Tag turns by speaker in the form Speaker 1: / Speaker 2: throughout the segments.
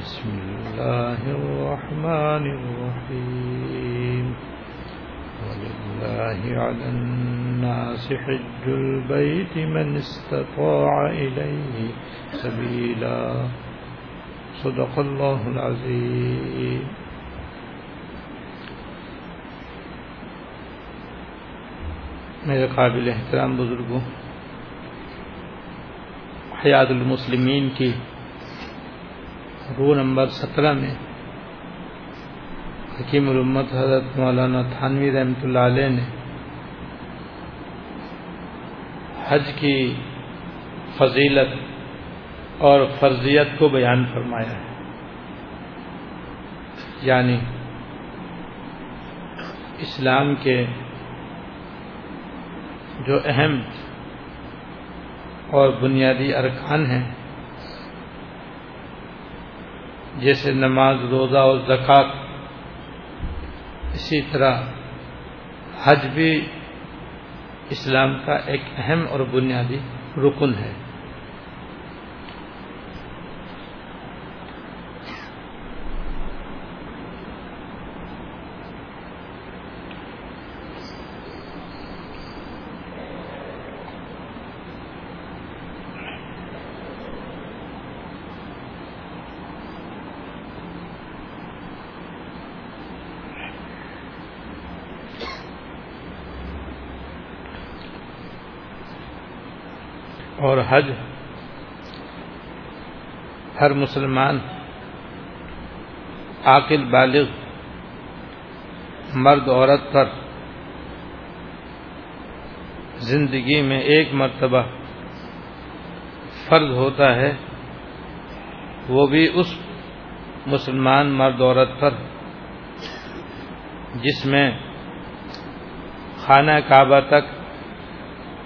Speaker 1: بسم الله الرحمن الرحيم. ولله على الناس حج البيت من استطاع إليه سبيلا. صدق الله العظيم. میرے قابل احترام بزرگوں، حیات المسلمین کی رو نمبر سترہ میں حکیم الامت حضرت مولانا تھانوی رحمۃ اللہ علیہ نے حج کی فضیلت اور فرضیت کو بیان فرمایا ہے۔ یعنی اسلام کے جو اہم اور بنیادی ارکان ہیں جیسے نماز، روزہ اور زکوٰۃ، اسی طرح حج بھی اسلام کا ایک اہم اور بنیادی رکن ہے۔ اور حج ہر مسلمان عاقل بالغ مرد عورت پر زندگی میں ایک مرتبہ فرض ہوتا ہے، وہ بھی اس مسلمان مرد عورت پر، جس میں خانہ کعبہ تک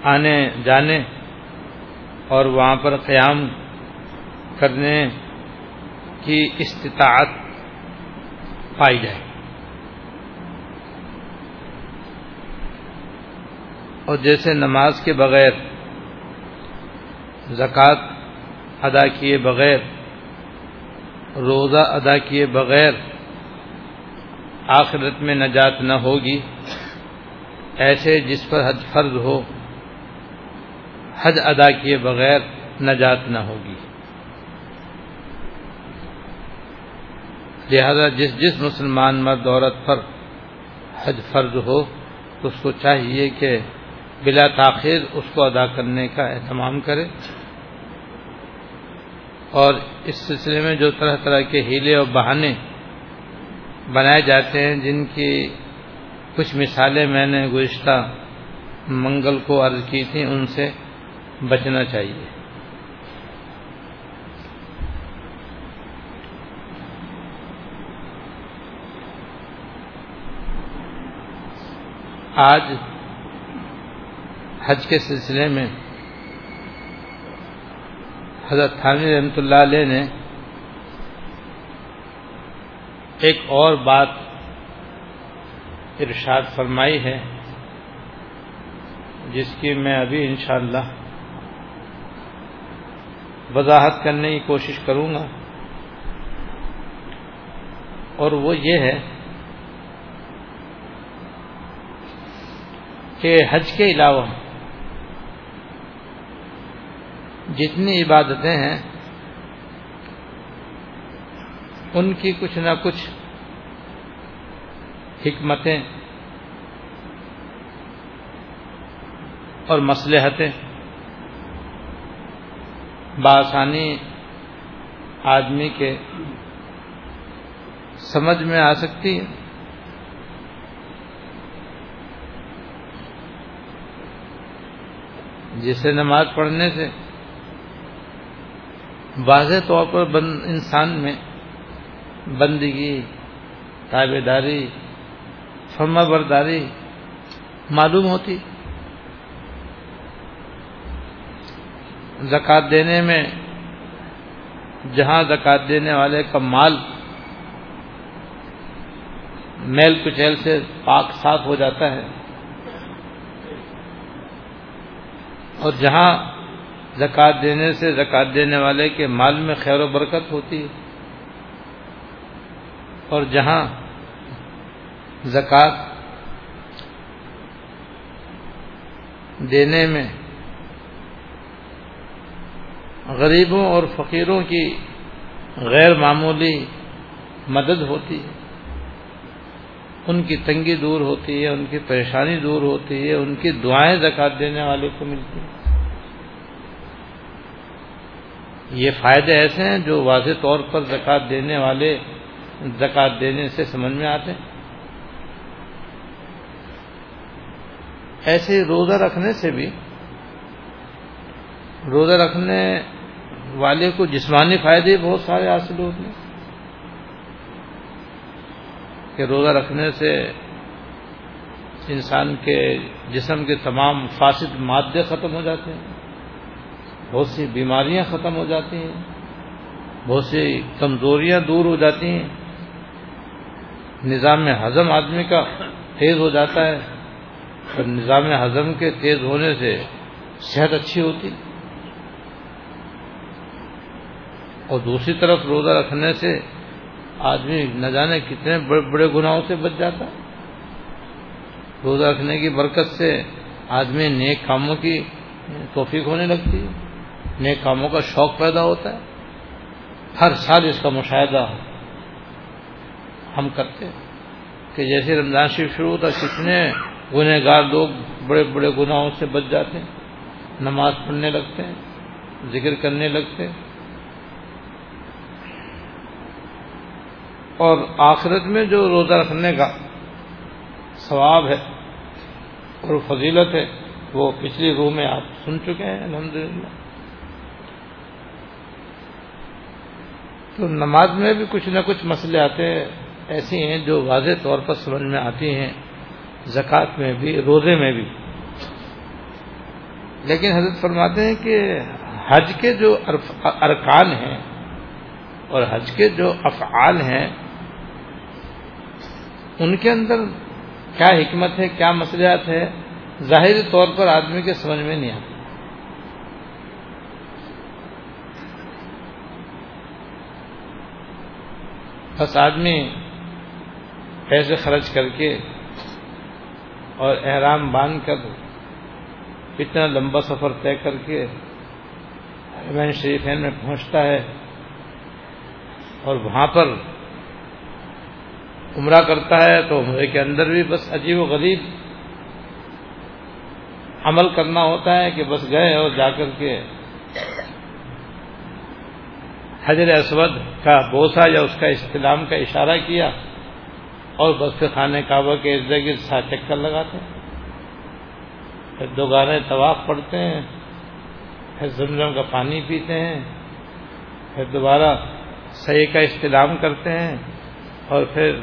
Speaker 1: آنے جانے اور وہاں پر قیام کرنے کی استطاعت پائی جائے۔ اور جیسے نماز کے بغیر زکوٰۃ ادا کیے بغیر، روزہ ادا کیے بغیر آخرت میں نجات نہ ہوگی، ایسے جس پر حج فرض ہو حج ادا کیے بغیر نجات نہ ہوگی۔ لہذا جس جس مسلمان مرد عورت پر حج فرض ہو تو اس کو چاہیے کہ بلا تاخیر اس کو ادا کرنے کا اہتمام کرے۔ اور اس سلسلے میں جو طرح طرح کے ہیلے اور بہانے بنائے جاتے ہیں، جن کی کچھ مثالیں میں نے گزشتہ منگل کو عرض کی تھیں، ان سے بچنا چاہیے۔ آج حج کے سلسلے میں حضرت تھانوی رحمۃ اللہ علیہ نے ایک اور بات ارشاد فرمائی ہے، جس کی میں ابھی انشاءاللہ وضاحت کرنے کی کوشش کروں گا۔ اور وہ یہ ہے کہ حج کے علاوہ جتنی عبادتیں ہیں، ان کی کچھ نہ کچھ حکمتیں اور مسلحتیں بآسانی آدمی کے سمجھ میں آ سکتی ہے۔ جسے نماز پڑھنے سے واضح طور پر بند انسان میں بندگی تابے داری فرما برداری معلوم ہوتی۔ زکات دینے میں، جہاں زکات دینے والے کا مال میل کچیل سے پاک صاف ہو جاتا ہے، اور جہاں زکات دینے سے زکات دینے والے کے مال میں خیر و برکت ہوتی ہے، اور جہاں زکات دینے میں غریبوں اور فقیروں کی غیر معمولی مدد ہوتی ہے۔ ان کی تنگی دور ہوتی ہے، ان کی پریشانی دور ہوتی ہے، ان کی دعائیں زکات دینے والے کو ملتی ہیں۔ یہ فائدے ایسے ہیں جو واضح طور پر زکات دینے والے، زکات دینے سے سمجھ میں آتے ہیں۔ ایسے روزہ رکھنے سے بھی، روزہ رکھنے والے کو جسمانی فائدے بہت سارے حاصل ہوتے ہیں۔ کہ روزہ رکھنے سے انسان کے جسم کے تمام فاسد مادے ختم ہو جاتے ہیں۔ بہت سی بیماریاں ختم ہو جاتی ہیں۔ بہت سی کمزوریاں دور ہو جاتی ہیں۔ نظام ہضم آدمی کا تیز ہو جاتا ہے۔ اور نظام ہضم کے تیز ہونے سے صحت اچھی ہوتی اور دوسری طرف روزہ رکھنے سے آدمی نہ جانے کتنے بڑے بڑے گناہوں سے بچ جاتا روزہ رکھنے کی برکت سے آدمی نیک کاموں کی توفیق ہونے لگتی ہے۔ نیک کاموں کا شوق پیدا ہوتا ہے۔ ہر سال اس کا مشاہدہ ہم کرتے کہ جیسے رمضان شریف شروع ہوتا کتنے گنہ گار لوگ بڑے بڑے گناہوں سے بچ جاتے ہیں۔ نماز پڑھنے لگتے ہیں، ذکر کرنے لگتے ہیں۔ اور آخرت میں جو روزہ رکھنے کا ثواب ہے اور فضیلت ہے، وہ پچھلی روح میں آپ سن چکے ہیں، الحمدللہ۔ تو نماز میں بھی کچھ نہ کچھ مسئلے آتے ہیں، ایسی ہیں جو واضح طور پر سمجھ میں آتی ہیں، زکوٰۃ میں بھی، روزے میں بھی۔ لیکن حضرت فرماتے ہیں کہ حج کے جو ارکان ہیں اور حج کے جو افعال ہیں ان کے اندر کیا حکمت ہے، کیا مسئلات ہے ظاہری طور پر آدمی کے سمجھ میں نہیں آتا۔ بس آدمی پیسے خرچ کر کے اور احرام باندھ کر اتنا لمبا سفر طے کر کے میں شریفین میں پہنچتا ہے اور وہاں پر عمرہ کرتا ہے تو عمرے کے اندر بھی بس عجیب و غریب عمل کرنا ہوتا ہے کہ بس گئے اور جا کر کے حجر اسود کا بوسا یا اس کا استعلام کا اشارہ کیا اور بس پھر خانے کعبہ کے ارد گرد سا چکر لگاتے ہیں۔ پھر دو گانے طواف پڑتے ہیں۔ پھر زمزم کا پانی پیتے ہیں۔ پھر دوبارہ صحیح کا استعلام کرتے ہیں۔ اور پھر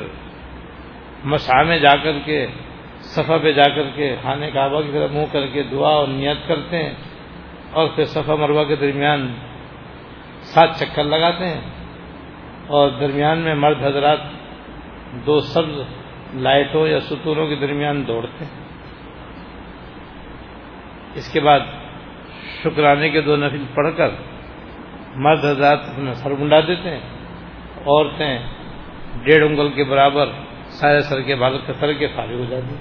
Speaker 1: مسا میں جا کر کے صفا پہ جا کر کے خانے کعبہ کی طرف منہ کر کے دعا اور نیت کرتے ہیں اور پھر صفا مروا کے درمیان سات چکر لگاتے ہیں اور درمیان میں مرد حضرات دو سبز لائٹوں یا ستونوں کے درمیان دوڑتے ہیں۔ اس کے بعد شکرانے کے دو نفل پڑھ کر مرد حضرات اپنا سر منڈا دیتے ہیں، عورتیں ڈیڑھ انگل کے برابر سارے سر کے بال کثر کے فارغ ہو جاتی۔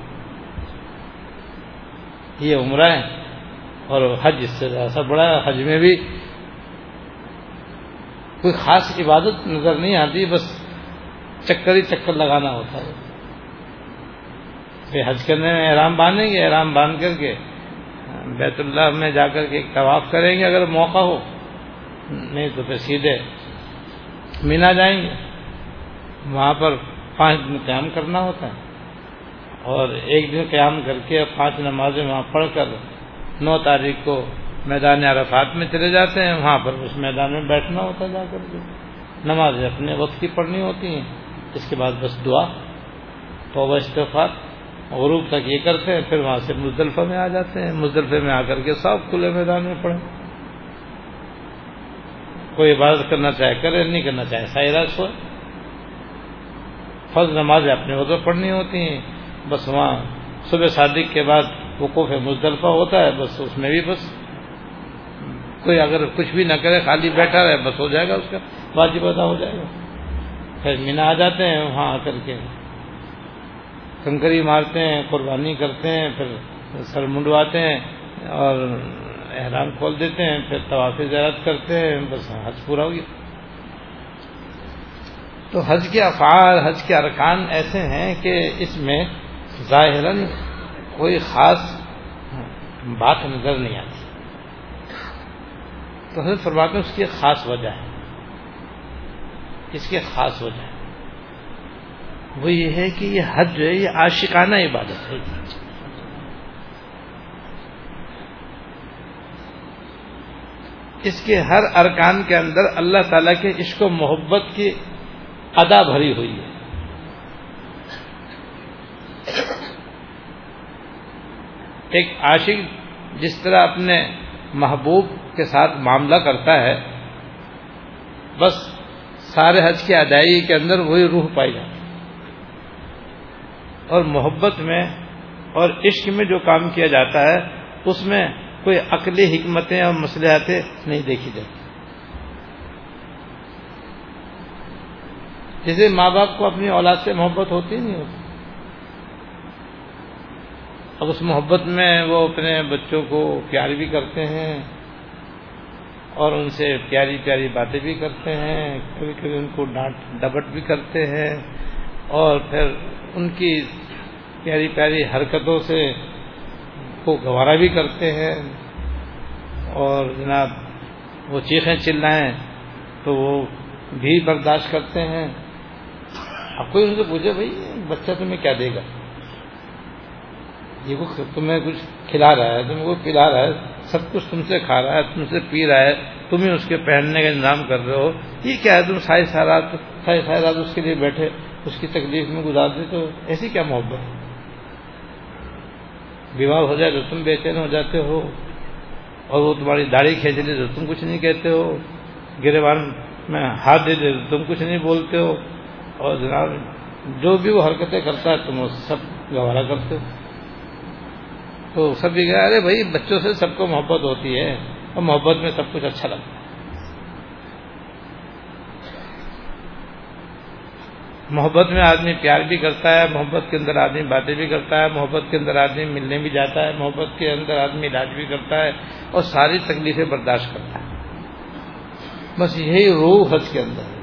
Speaker 1: یہ عمرہ ہے اور حج اس سے ایسا بڑا ہے۔ حج میں بھی کوئی خاص عبادت نظر نہیں آتی، بس چکر ہی چکر لگانا ہوتا ہے۔ حج کرنے میں احرام باندھیں گے، احرام باندھ کر کے بیت اللہ میں جا کر کے طواف کریں گے اگر موقع ہو۔ نہیں تو پھر سیدھے مینا جائیں گے۔ وہاں پر پانچ دن قیام کرنا ہوتا ہے۔ اور ایک دن قیام کر کے پانچ نمازیں وہاں پڑھ کر نو تاریخ کو میدان عرفات میں چلے جاتے ہیں۔ وہاں پر اس میدان میں بیٹھنا ہوتا ہے جا کر کے۔ نمازیں اپنے وقت کی پڑھنی ہوتی ہیں۔ اس کے بعد بس دعا، توبہ استفاد غروب تک یہ کرتے ہیں۔ پھر وہاں سے مزدلفہ میں آ جاتے ہیں۔ مزدلفے میں آ کر کے سب کھلے میدان میں پڑھیں۔ کوئی عبادت کرنا چاہے کرے، نہیں کرنا چاہے سائرہ سوئے۔ فرض نمازیں اپنے وقت پڑھنی ہوتی ہیں۔ بس وہاں صبح صادق کے بعد وقوف مزدلفہ ہوتا ہے، بس اس میں بھی بس۔ کوئی اگر کچھ بھی نہ کرے، خالی بیٹھا رہے، بس ہو جائے گا اس کا، واجب ادا ہو جائے گا۔ پھر مینا آ جاتے ہیں وہاں آ کر کے۔ کنکری مارتے ہیں، قربانی کرتے ہیں، پھر سر منڈواتے ہیں اور احرام کھول دیتے ہیں، پھر طواف زیارت کرتے ہیں، بس حج پورا ہو گیا۔ تو حج کے افعال، حج کے ارکان ایسے ہیں کہ اس میں ظاہراً کوئی خاص بات نظر نہیں آتی۔ تو حضرت فرماتے ہیں اس کی خاص وجہ ہے۔ اس کی خاص وجہ ہے۔ وہ یہ ہے کہ یہ حج جو ہے، یہ عاشقانہ عبادت ہے۔ اس کے ہر ارکان کے اندر اللہ تعالی کے عشق و محبت کی ادا بھری ہوئی ہے۔ ایک عاشق جس طرح اپنے محبوب کے ساتھ معاملہ کرتا ہے، بس سارے حج کی ادائیگی کے اندر وہی روح پائی جاتی اور محبت میں اور عشق میں جو کام کیا جاتا ہے، اس میں کوئی عقلی حکمتیں اور مسلحتیں نہیں دیکھی جاتی۔ جیسے ماں باپ کو اپنی اولاد سے محبت ہوتی نہیں ہوتی۔ اب اس محبت میں وہ اپنے بچوں کو پیار بھی کرتے ہیں اور ان سے پیاری پیاری باتیں بھی کرتے ہیں، کبھی کبھی ان کو ڈانٹ ڈبٹ بھی کرتے ہیں اور پھر ان کی پیاری پیاری حرکتوں سے کو گوارا بھی کرتے ہیں۔ اور جناب وہ چیخیں چلائیں تو وہ بھی برداشت کرتے ہیں۔ اب کوئی ان سے پوچھے بھائی بچہ تمہیں کیا دے گا؟ یہ تمہیں کچھ کھلا رہا ہے تم کو پلا رہا ہے، سب کچھ تم سے کھا رہا ہے، تم سے پی رہا ہے، تم ہی اس کے پہننے کا انتظام کر رہے ہو۔ یہ کیا ہے؟ تم ساری سارات ساری ساری رات اس کے لیے بیٹھے، اس کی تکلیف میں گزار دیتے ہو ایسی کیا محبت؟ بیمار ہو جائے تو تم بے چین ہو جاتے ہو، اور وہ تمہاری داڑھی کھینچ لے تو تم کچھ نہیں کہتے ہو گرےوان میں ہاتھ دے دے تو تم کچھ نہیں بولتے ہو۔ اور جناب، جو بھی وہ حرکتیں کرتا ہے، تم وہ سب گوارا کرتے ہو۔ تو سب یہ ارے بھائی، بچوں سے سب کو محبت ہوتی ہے، اور محبت میں سب کچھ اچھا لگتا ہے۔ محبت میں آدمی پیار بھی کرتا ہے، محبت کے اندر آدمی باتیں بھی کرتا ہے، محبت کے اندر آدمی ملنے بھی جاتا ہے، محبت کے اندر آدمی علاج بھی کرتا ہے، اور ساری تکلیفیں برداشت کرتا ہے۔ بس یہی روح حج کے اندر ہے۔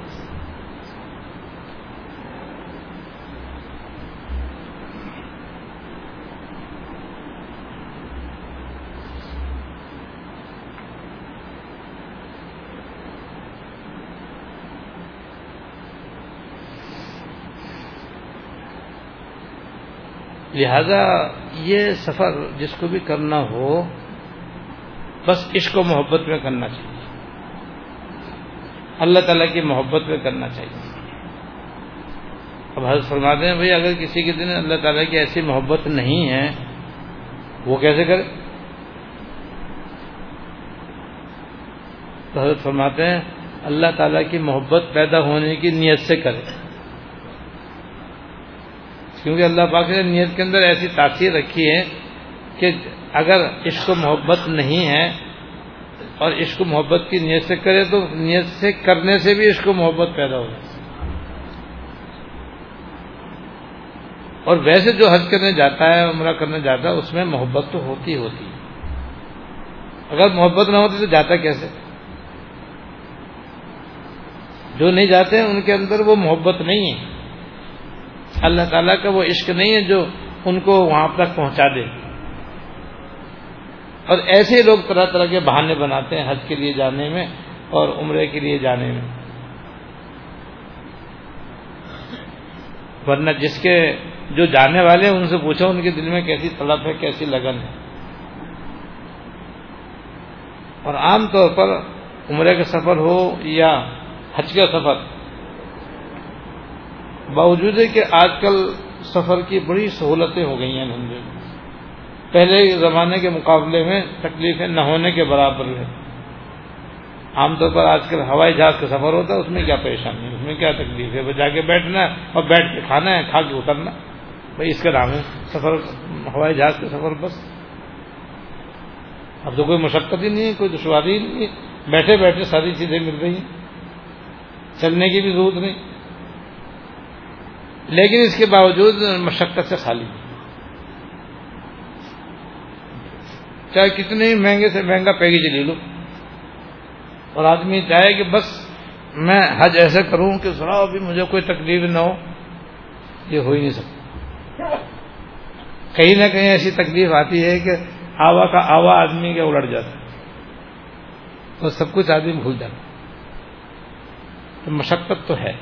Speaker 1: لہذا یہ سفر جس کو بھی کرنا ہو، بس عشق و محبت میں کرنا چاہیے۔ اللہ تعالیٰ کی محبت میں کرنا چاہیے۔ اب حضرت فرماتے ہیں، بھائی اگر کسی کے دن اللہ تعالیٰ کی ایسی محبت نہیں ہے، وہ کیسے کرے؟ تو حضرت فرماتے ہیں، اللہ تعالیٰ کی محبت پیدا ہونے کی نیت سے کرے۔ کیونکہ اللہ پاک نے نیت کے اندر ایسی تاثیر رکھی ہے کہ اگر عشق و محبت نہیں ہے اور عشق و محبت کی نیت سے کرے تو نیت سے کرنے سے بھی عشق و محبت پیدا ہو جائے اور ویسے جو حج کرنے جاتا ہے، عمرہ کرنے جاتا ہے، اس میں محبت تو ہوتی ہوتی ہے۔ اگر محبت نہ ہوتی تو جاتا کیسے؟ جو نہیں جاتے، ان کے اندر وہ محبت نہیں ہے۔ اللہ تعالیٰ کا وہ عشق نہیں ہے جو ان کو وہاں تک پہنچا دے۔ اور ایسے لوگ طرح طرح کے بہانے بناتے ہیں حج کے لیے جانے میں اور عمرے کے لیے جانے میں۔ ورنہ جس کے جو جانے والے ہیں ان سے پوچھو ان کے دل میں کیسی طلب ہے، کیسی لگن ہے۔ اور عام طور پر عمرے کا سفر ہو یا حج کا سفر باوجود کہ آج کل سفر کی بڑی سہولتیں ہو گئی ہیں دھندے پہلے زمانے کے مقابلے میں تکلیفیں نہ ہونے کے برابر ہے عام طور پر آج کل ہوائی جہاز کا سفر ہوتا ہے، اس میں کیا پریشانی ہے؟ اس میں کیا تکلیف ہے؟ وہ جا کے بیٹھنا ہے اور بیٹھ کے کھانا ہے، کھا کے اترنا۔ بھائی، اس کا نام ہے سفر، ہوائی جہاز کا سفر بس۔ اب تو کوئی مشقت ہی نہیں ہے، کوئی دشواری ہی نہیں ہے۔ بیٹھے بیٹھے ساری چیزیں مل رہی ہیں۔ چلنے کی بھی ضرورت نہیں۔ لیکن اس کے باوجود مشقت سے خالی چاہے کتنے مہنگے سے مہنگا پیکج لے لو۔ اور آدمی چاہے کہ بس میں حج ایسے کروں کہ سنا ابھی مجھے کوئی تکلیف نہ ہو، یہ ہو ہی نہیں سکتا۔ کہیں نہ کہیں ایسی تکلیف آتی ہے کہ آوا کا آوا آدمی کا الٹ جاتا ہے۔ اور سب کچھ آدمی بھول جاتا تو مشقت تو ہے۔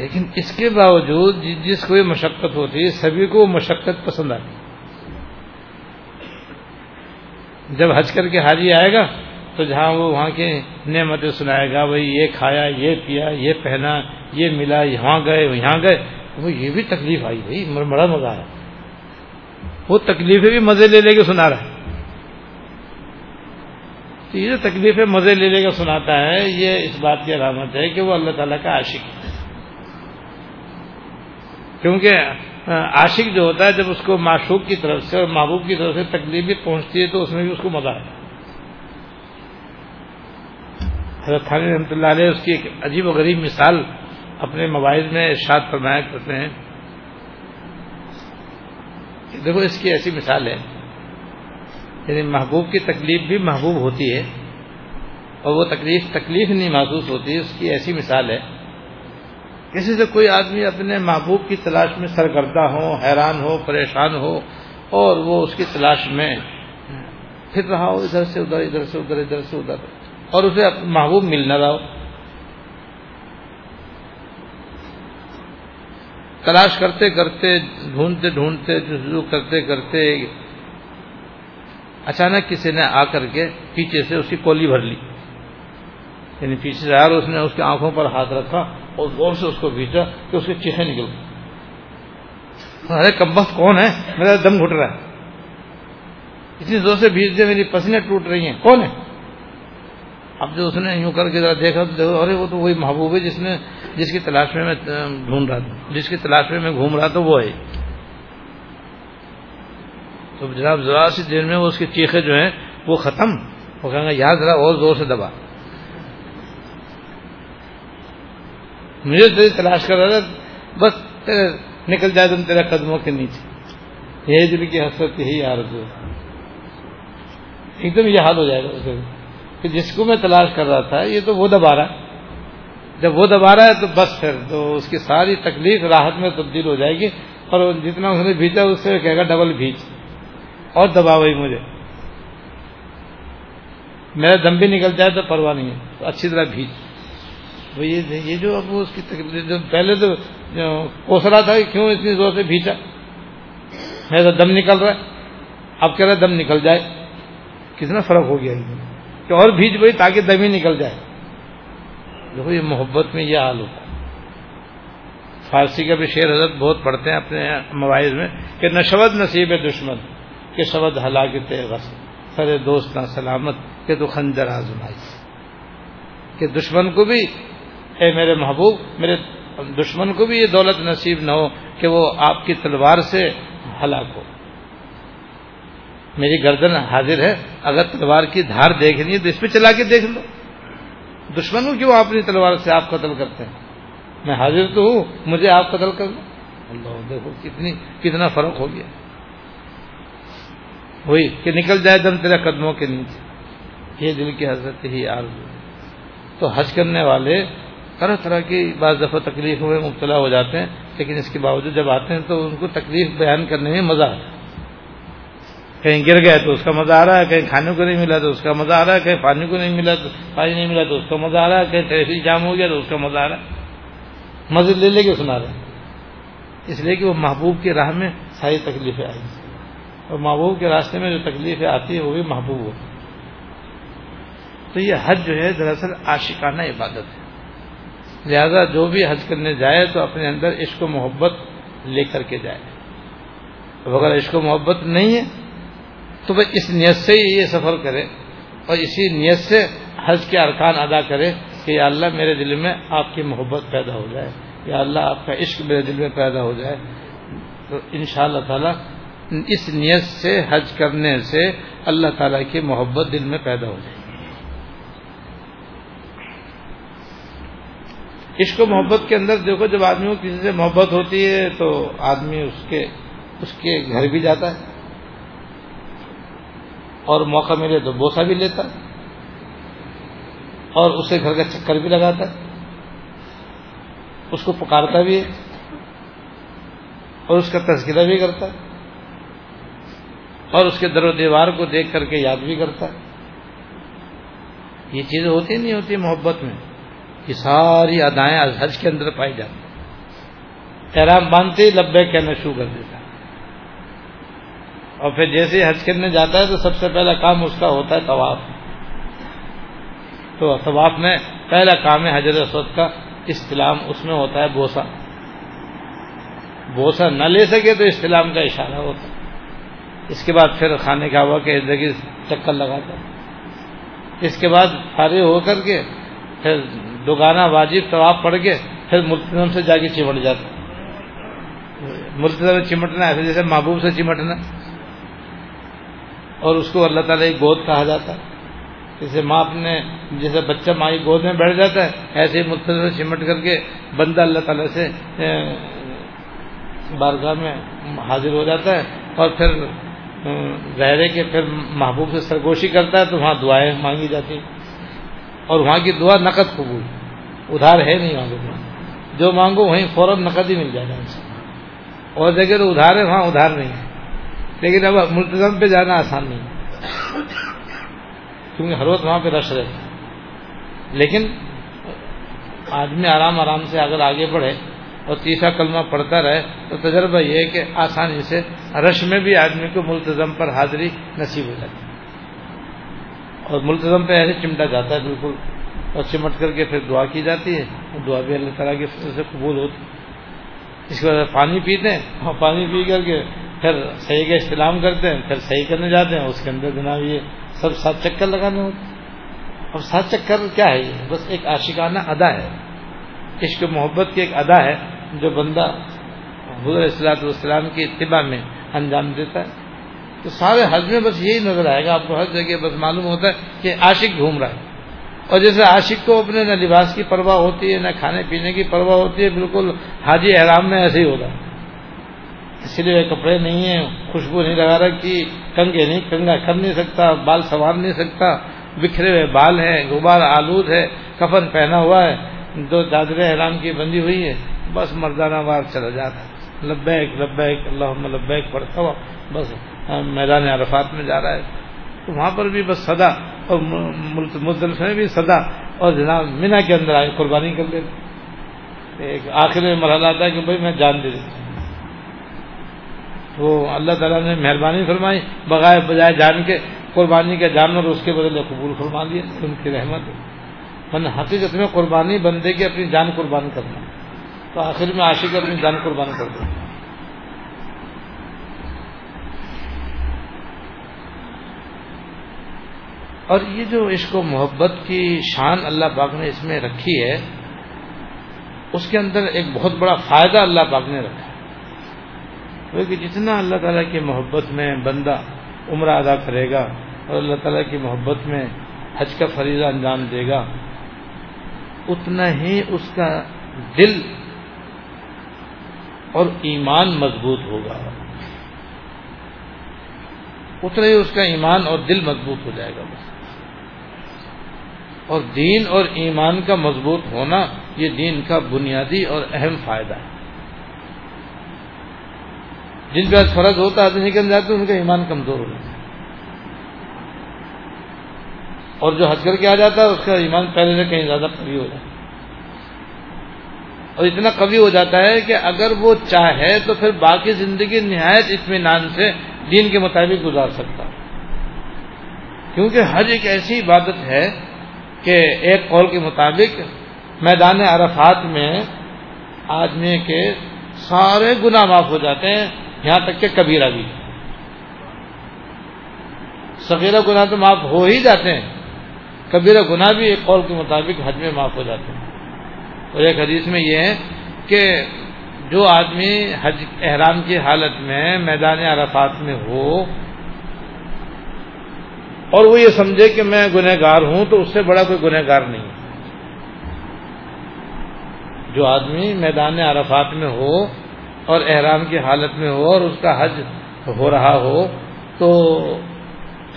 Speaker 1: لیکن اس کے باوجود جس کو یہ مشقت ہوتی ہے، سبھی کو مشقت پسند آتی جب حج کر کے حاجی آئے گا، تو جہاں وہ وہاں کی نعمتیں سنائے گا، بھائی یہ کھایا، یہ پیا، یہ پہنا، یہ ملا، یہاں گئے یہاں گئے وہ یہ بھی تکلیف آئی، بھائی بڑا مزہ آیا۔ وہ تکلیفیں بھی مزے لے لے کے سنا رہا ہے۔ تو یہ جو تکلیفیں مزے لے لے کے سناتا ہے، یہ اس بات کی علامت ہے کہ وہ اللہ تعالیٰ کا عاشق ہے۔ کیونکہ عاشق جو ہوتا ہے، جب اس کو معشوق کی طرف سے اور محبوب کی طرف سے تکلیف بھی پہنچتی ہے، تو اس میں بھی اس کو مزہ آتا ہے۔ حضرت خان رحمۃ اللہ علیہ، اس کی ایک عجیب و غریب مثال اپنے موبائل میں ارشاد فرمایا کرتے ہیں۔ دیکھو، اس کی ایسی مثال ہے یعنی محبوب کی تکلیف بھی محبوب ہوتی ہے اور وہ تکلیف تکلیف نہیں محسوس ہوتی، اس کی ایسی مثال ہے۔ کسی سے کوئی آدمی اپنے محبوب کی تلاش میں سرگردہ ہو، حیران ہو، پریشان ہو اور وہ اس کی تلاش میں پھر رہا ہو، ادھر سے ادھر ادھر سے ادھر ادھر سے ادھر اور اسے محبوب مل نہ رہا ہو۔ تلاش کرتے کرتے، ڈھونڈتے ڈھونڈتے، جزو کرتے کرتے اچانک کسی نے آ کر کے پیچھے سے اس کی کولی بھر لی۔ یعنی پیچھے سے آیا اس نے اس کی آنکھوں پر ہاتھ رکھا۔ اور زور سے اس کو بھیجا کہ اس کے چیخے نکل ارے کمبخت کون ہے؟ میرا دم گھٹ رہا ہے۔ اتنی زور سے بھیج دے میری پسینے ٹوٹ رہی ہیں۔ کون ہے؟ اب جو اس نے یوں کر کے ذرا دیکھا تو دیکھو، ارے وہ تو وہی محبوب ہے جس نے جس کی تلاش میں میں ڈھونڈ رہا تھا۔ جس کی تلاش میں میں گھوم رہا تھا، وہ ہے۔ تو جناب ذرا سی دیر میں وہ اس کی چیخے جو ہیں، وہ ختم۔ وہ کہیں گے یاد رہا اور زور سے دبا۔ مجھے تیری تلاش کر رہا تھا، بس نکل جائے تم تیرے قدموں کے نیچے۔ یہ دل کی حسرت، یہی عارت ہے۔ ایک دم یہ حال ہو جائے گا۔ اسے۔ کہ جس کو میں تلاش کر رہا تھا، یہ تو وہ دبا رہا ہے۔ جب وہ دبا رہا ہے تو بس پھر تو اس کی ساری تکلیف راحت میں تبدیل ہو جائے گی۔ اور جتنا اس نے بھیجا اس سے کہے گا ڈبل بھیج۔ اور دبا وہی مجھے۔ میرا دم بھی نکل جائے تو پرواہ نہیں ہے۔ تو اچھی طرح بھیج۔ وہ یہ جو اب اس کی تکلیف جو پہلے تو کوس رہا تھا کیوں اتنی زور سے بھیجا میرا دم نکل رہا ہے۔ اب کہہ رہا دم نکل جائے۔ کتنا فرق ہو گیا کہ اور بھیج وہی تاکہ دم ہی نکل جائے۔ دیکھو، یہ محبت میں یہ حال ہوتا ہے۔ فارسی کا بھی شعر حضرت بہت پڑھتے ہیں اپنے موبائل میں کہ نشود نصیب دشمن، کہ شبد ہلاکت غص سر دوست نہ سلامت، کہ تو خنجر آزمائی کہ دشمن کو بھی اے میرے محبوب، میرے دشمن کو بھی یہ دولت نصیب نہ ہو کہ وہ آپ کی تلوار سے ہلاک ہو۔ میری گردن حاضر ہے، اگر تلوار کی دھار دیکھنی ہے تو اس پہ چلا کے دیکھ لو۔ دشمن ہوں، کیوں اپنی تلوار سے آپ قتل کرتے ہیں؟ میں حاضر تو ہوں، مجھے آپ قتل کر لو۔ اللہ، دیکھو کتنی، کتنا فرق ہو گیا۔ وہی کہ نکل جائے دم تیرے قدموں کے نیچے۔ یہ دل کی حضرت ہی آرزو تو حج کرنے والے طرح طرح کی بعض دفعہ تکلیف میں مبتلا ہو جاتے ہیں، لیکن اس کے باوجود جب آتے ہیں تو ان کو تکلیف بیان کرنے میں مزہ آتا ہے۔ کہیں گر گئے تو اس کا مزہ آ رہا ہے، کہیں کھانے کو نہیں ملا تو اس کا مزہ آ رہا ہے، کہیں پانی کو نہیں ملا تو پانی نہیں ملا تو اس کا مزہ آ رہا ہے، کہیں ٹریفک جام ہو گیا تو اس کا مزہ آ رہا ہے۔ مزے لے لے کے سنا رہے ہیں۔ اس لیے کہ وہ محبوب کی راہ میں ساری تکلیفیں آئی اور محبوب کے راستے میں جو تکلیفیں آتی ہیں، وہ بھی محبوب ہوتی تو یہ حج جو ہے دراصل عاشقانہ عبادت ہے۔ لہذا جو بھی حج کرنے جائے تو اپنے اندر عشق و محبت لے کر کے جائے۔ اب اگر عشق و محبت نہیں ہے، تو وہ اس نیت سے ہی یہ سفر کرے اور اسی نیت سے حج کے ارکان ادا کرے کہ یا اللہ میرے دل میں آپ کی محبت پیدا ہو جائے، یا اللہ آپ کا عشق میرے دل میں پیدا ہو جائے۔ تو ان شاء اللہ تعالیٰ اس نیت سے حج کرنے سے اللہ تعالیٰ کی محبت دل میں پیدا ہو جائے۔ عشق و محبت کے اندر دیکھو جب آدمی کو کسی سے محبت ہوتی ہے تو آدمی اس کے اس کے گھر بھی جاتا ہے۔ اور موقع ملے تو بوسا بھی لیتا ہے۔ اور اسے گھر کا چکر بھی لگاتا ہے۔ اس کو پکارتا بھی ہے۔ اور اس کا تذکرہ بھی کرتا ہے۔ اور اس کے در و دیوار کو دیکھ کر کے یاد بھی کرتا ہے۔ یہ چیزیں ہوتی نہیں ہوتی محبت میں۔ یہ ساری ادائیں حج کے اندر پائی جاتی احرام باندھتے لبے کہنا شروع کر دیتا اور پھر جیسے حج کرنے جاتا ہے تو سب سے پہلا کام اس کا ہوتا ہے طواف۔ تو طواف میں پہلا کام ہے حضرت اسود کا استلام، اس میں ہوتا ہے بوسا بوسا نہ لے سکے تو استلام کا اشارہ ہوتا ہے۔ اس کے بعد پھر کھانے کا ہوا کہ زندگی چکر لگاتا اس کے بعد فارغ ہو کر کے پھر دوگانا واجب طواف پڑ کے پھر ملتظم سے جا کے چمٹ جاتا ملتظم چمٹنا ایسے جیسے محبوب سے چمٹنا۔ اور اس کو اللہ تعالیٰ کی گود کہا جاتا ہے۔ جیسے ماں اپنے، جیسے بچہ ماں کی گود میں بیٹھ جاتا ہے، ایسے ہی ملتظم سے چمٹ کر کے بندہ اللہ تعالیٰ سے بارگاہ میں حاضر ہو جاتا ہے۔ اور پھر ظاہر کے پھر محبوب سے سرگوشی کرتا ہے تو وہاں دعائیں مانگی جاتی ہیں۔ اور وہاں کی دعا نقد قبول۔ ادھار ہے نہیں وہاں پہ جو مانگو وہیں فوراً نقد ہی مل جائے گا ان سے۔ اور جگہ تو ادھار ہے، وہاں ادھار نہیں ہے۔ لیکن اب ملتظم پہ جانا آسان نہیں ہے۔ کیونکہ ہر وقت وہاں پہ رش رہے۔ لیکن آدمی آرام آرام سے اگر آگے بڑھے اور تیسرا کلمہ پڑھتا رہے، تو تجربہ یہ ہے کہ آسانی سے رش میں بھی آدمی کو ملتظم پر حاضری نصیب ہو جاتی ہے۔ اور ملتظم پہ ایسے چمٹا جاتا ہے بالکل اور چمٹ کر کے پھر دعا کی جاتی ہے دعا بھی اللہ تعالیٰ کی سے قبول ہوتی اس کے بعد پانی پیتے ہیں اور پانی پی کر کے پھر صحیح کا استعلام کرتے ہیں، پھر صحیح کرنے جاتے ہیں، اس کے اندر جناب یہ سب سات چکر لگانے ہوتے اور سات چکر کیا ہے؟ یہ بس ایک عاشقانہ ادا ہے۔ عشق محبت کی ایک ادا ہے جو بندہ حضور اصلاۃ والسلام کی اتباع میں انجام دیتا ہے۔ تو سارے حج میں بس یہی نظر آئے گا آپ کو، ہر جگہ بس معلوم ہوتا ہے کہ عاشق گھوم رہا ہے۔ اور جیسے عاشق کو اپنے نہ لباس کی پرواہ ہوتی ہے، نہ کھانے پینے کی پرواہ ہوتی ہے، بالکل حاجی احرام میں ایسے ہی ہوتا ہے۔ اس لیے کپڑے نہیں ہیں، خوشبو نہیں لگا رہا کہ کنگے نہیں، کنگا کر نہیں سکتا، بال سنوار نہیں سکتا، بکھرے ہوئے بال ہیں، غبار آلود ہے، کفن پہنا ہوا ہے، دو چادریں احرام کی بندی ہوئی ہے بس مردانہ بار چلا جاتا ہے۔ لبیک لبیک اللہ لبیک، پڑھتا ہوا، بس۔ میدان عرفات میں جا رہا ہے تو وہاں پر بھی بس سدا اور مزدلف میں بھی سدا اور جناب مینا کے اندر آئے، قربانی کر لیتے ایک آخر میں مرحلہ آتا ہے کہ بھائی میں جان دے دیتا وہ اللہ تعالیٰ نے مہربانی فرمائی، بغائے بجائے جان کے، قربانی کا جانور اس کے بدلے قبول فرما دیا ان کی رحمت من حقیقت میں قربانی بندے کی اپنی جان قربان کرنا۔ تو آخر میں عاشق اپنی جان قربان کر دیں اور یہ جو عشق و محبت کی شان اللہ پاک نے اس میں رکھی ہے، اس کے اندر ایک بہت بڑا فائدہ اللہ پاک نے رکھا ہے۔ کہ جتنا اللہ تعالیٰ کی محبت میں بندہ عمرہ ادا کرے گا اور اللہ تعالیٰ کی محبت میں حج کا فریضہ انجام دے گا، اتنا ہی اس کا دل اور ایمان مضبوط ہوگا۔ اتنا ہی اس کا ایمان اور دل مضبوط ہو جائے گا بس۔ اور دین اور ایمان کا مضبوط ہونا یہ دین کا بنیادی اور اہم فائدہ ہے۔ جن پہ آج فرض ہوتا ہے نکل جاتے ان کا ایمان کمزور ہو جاتا ہے۔ اور جو حج کر کے آ جاتا ہے، اس کا ایمان پہلے سے کہیں زیادہ قوی ہو جاتا ہے۔ اور اتنا قوی ہو جاتا ہے کہ اگر وہ چاہے تو پھر باقی زندگی نہایت اطمینان سے دین کے مطابق گزار سکتا کیونکہ حج ایک ایسی عبادت ہے کہ ایک قول کے مطابق میدان عرفات میں آدمی کے سارے گناہ معاف ہو جاتے ہیں، یہاں تک کہ کبیرہ بھی۔ سغیرہ گناہ تو معاف ہو ہی جاتے ہیں، کبیرہ گناہ بھی ایک قول کے مطابق حج میں معاف ہو جاتے ہیں۔ اور ایک حدیث میں یہ ہے کہ جو آدمی حج احرام کی حالت میں میدان عرفات میں ہو اور وہ یہ سمجھے کہ میں گنہ گار ہوں تو اس سے بڑا کوئی گنہ گار نہیں جو آدمی میدان عرفات میں ہو اور احرام کی حالت میں ہو اور اس کا حج ہو رہا ہو تو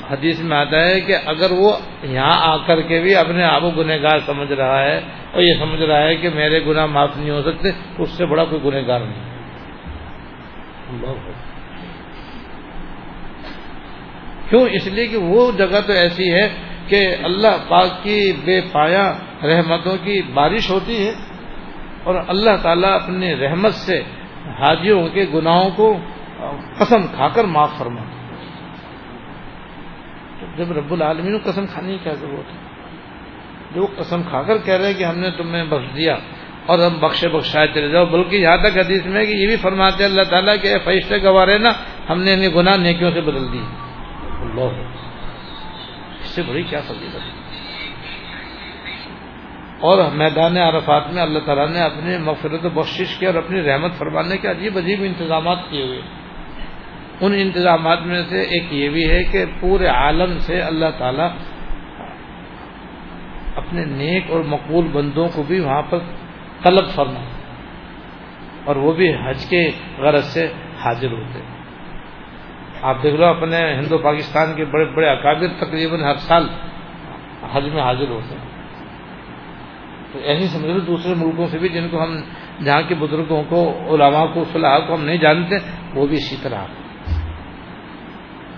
Speaker 1: حدیث میں آتا ہے کہ اگر وہ یہاں آ کر کے بھی اپنے آپ گنہ گار سمجھ رہا ہے اور یہ سمجھ رہا ہے کہ میرے گناہ معاف نہیں ہو سکتے، تو اس سے بڑا کوئی گنہ گار نہیں کیوں؟ اس لیے کہ وہ جگہ تو ایسی ہے کہ اللہ پاک کی بے پایا رحمتوں کی بارش ہوتی ہے اور اللہ تعالیٰ اپنی رحمت سے حاجیوں کے گناہوں کو قسم کھا کر معاف فرما جب رب العالمین کو قسم کھانے کی کیا ضرورت ہے؟ جو قسم کھا کر کہہ رہے کہ ہم نے تمہیں بخش دیا اور ہم بخشے بخشائے چلے جاؤ، بلکہ یہاں تک حدیث میں کہ یہ بھی فرماتے اللہ تعالیٰ کہ فیشتے گوارے نا ہم نے انہیں گناہ نیکیوں سے بدل دی اللہ اس سے بڑی کیا فضیلت اور میدان عرفات میں اللہ تعالیٰ نے اپنی مغفرت و بخشش کی اور اپنی رحمت فرمانے کے عجیب عجیب انتظامات کیے ہوئے۔ ان انتظامات میں سے ایک یہ بھی ہے کہ پورے عالم سے اللہ تعالیٰ اپنے نیک اور مقبول بندوں کو بھی وہاں پر طلب فرما اور وہ بھی حج کے غرض سے حاضر ہوتے۔ آپ دیکھ لو اپنے ہندو پاکستان کے بڑے بڑے اکابر تقریباً ہر سال حج میں حاضر ہوتے ہیں۔ تو ایسی سمجھ لو دوسرے ملکوں سے بھی جن کو ہم، جہاں کے بزرگوں کو، علماء کو فلاح کو ہم نہیں جانتے، وہ بھی اسی طرح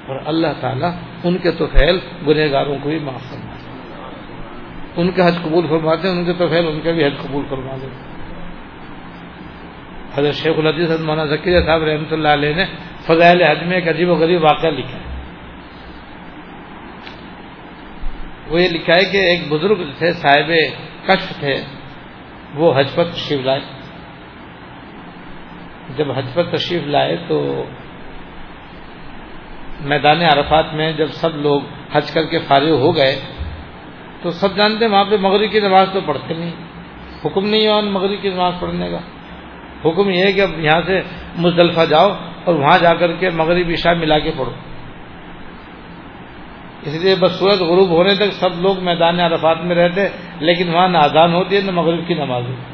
Speaker 1: اور اللہ تعالیٰ ان کے تو خیل گنہ گاروں کو بھی معاف کرنا ان کے حج قبول فرماتے ہیں، ان کے تو خیر ان کے بھی حج قبول فرما دیں حضرت شیخ الحدیث مولانا ذکیہ صاحب رحمۃ اللہ علیہ نے فضائل حج میں ایک عجیب و غریب واقعہ لکھا ہے۔ وہ یہ لکھا ہے کہ ایک بزرگ تھے، صاحب کشف تھے، وہ حج پر تشریف لائے۔ جب حج پر تشریف لائے تو میدان عرفات میں جب سب لوگ حج کر کے فارغ ہو گئے، تو سب جانتے ہیں وہاں پہ مغرب کی نماز تو پڑھتے نہیں۔ حکم نہیں ہے مغرب کی نماز پڑھنے کا۔ حکم یہ ہے کہ اب یہاں سے مزدلفہ جاؤ۔ اور وہاں جا کر کے مغرب عشاء ملا کے پڑھو۔ اس لیے بس سورج غروب ہونے تک سب لوگ میدان عرفات میں رہتے، لیکن وہاں نہ آزان ہوتی ہے، نہ مغرب کی نماز ہوتی۔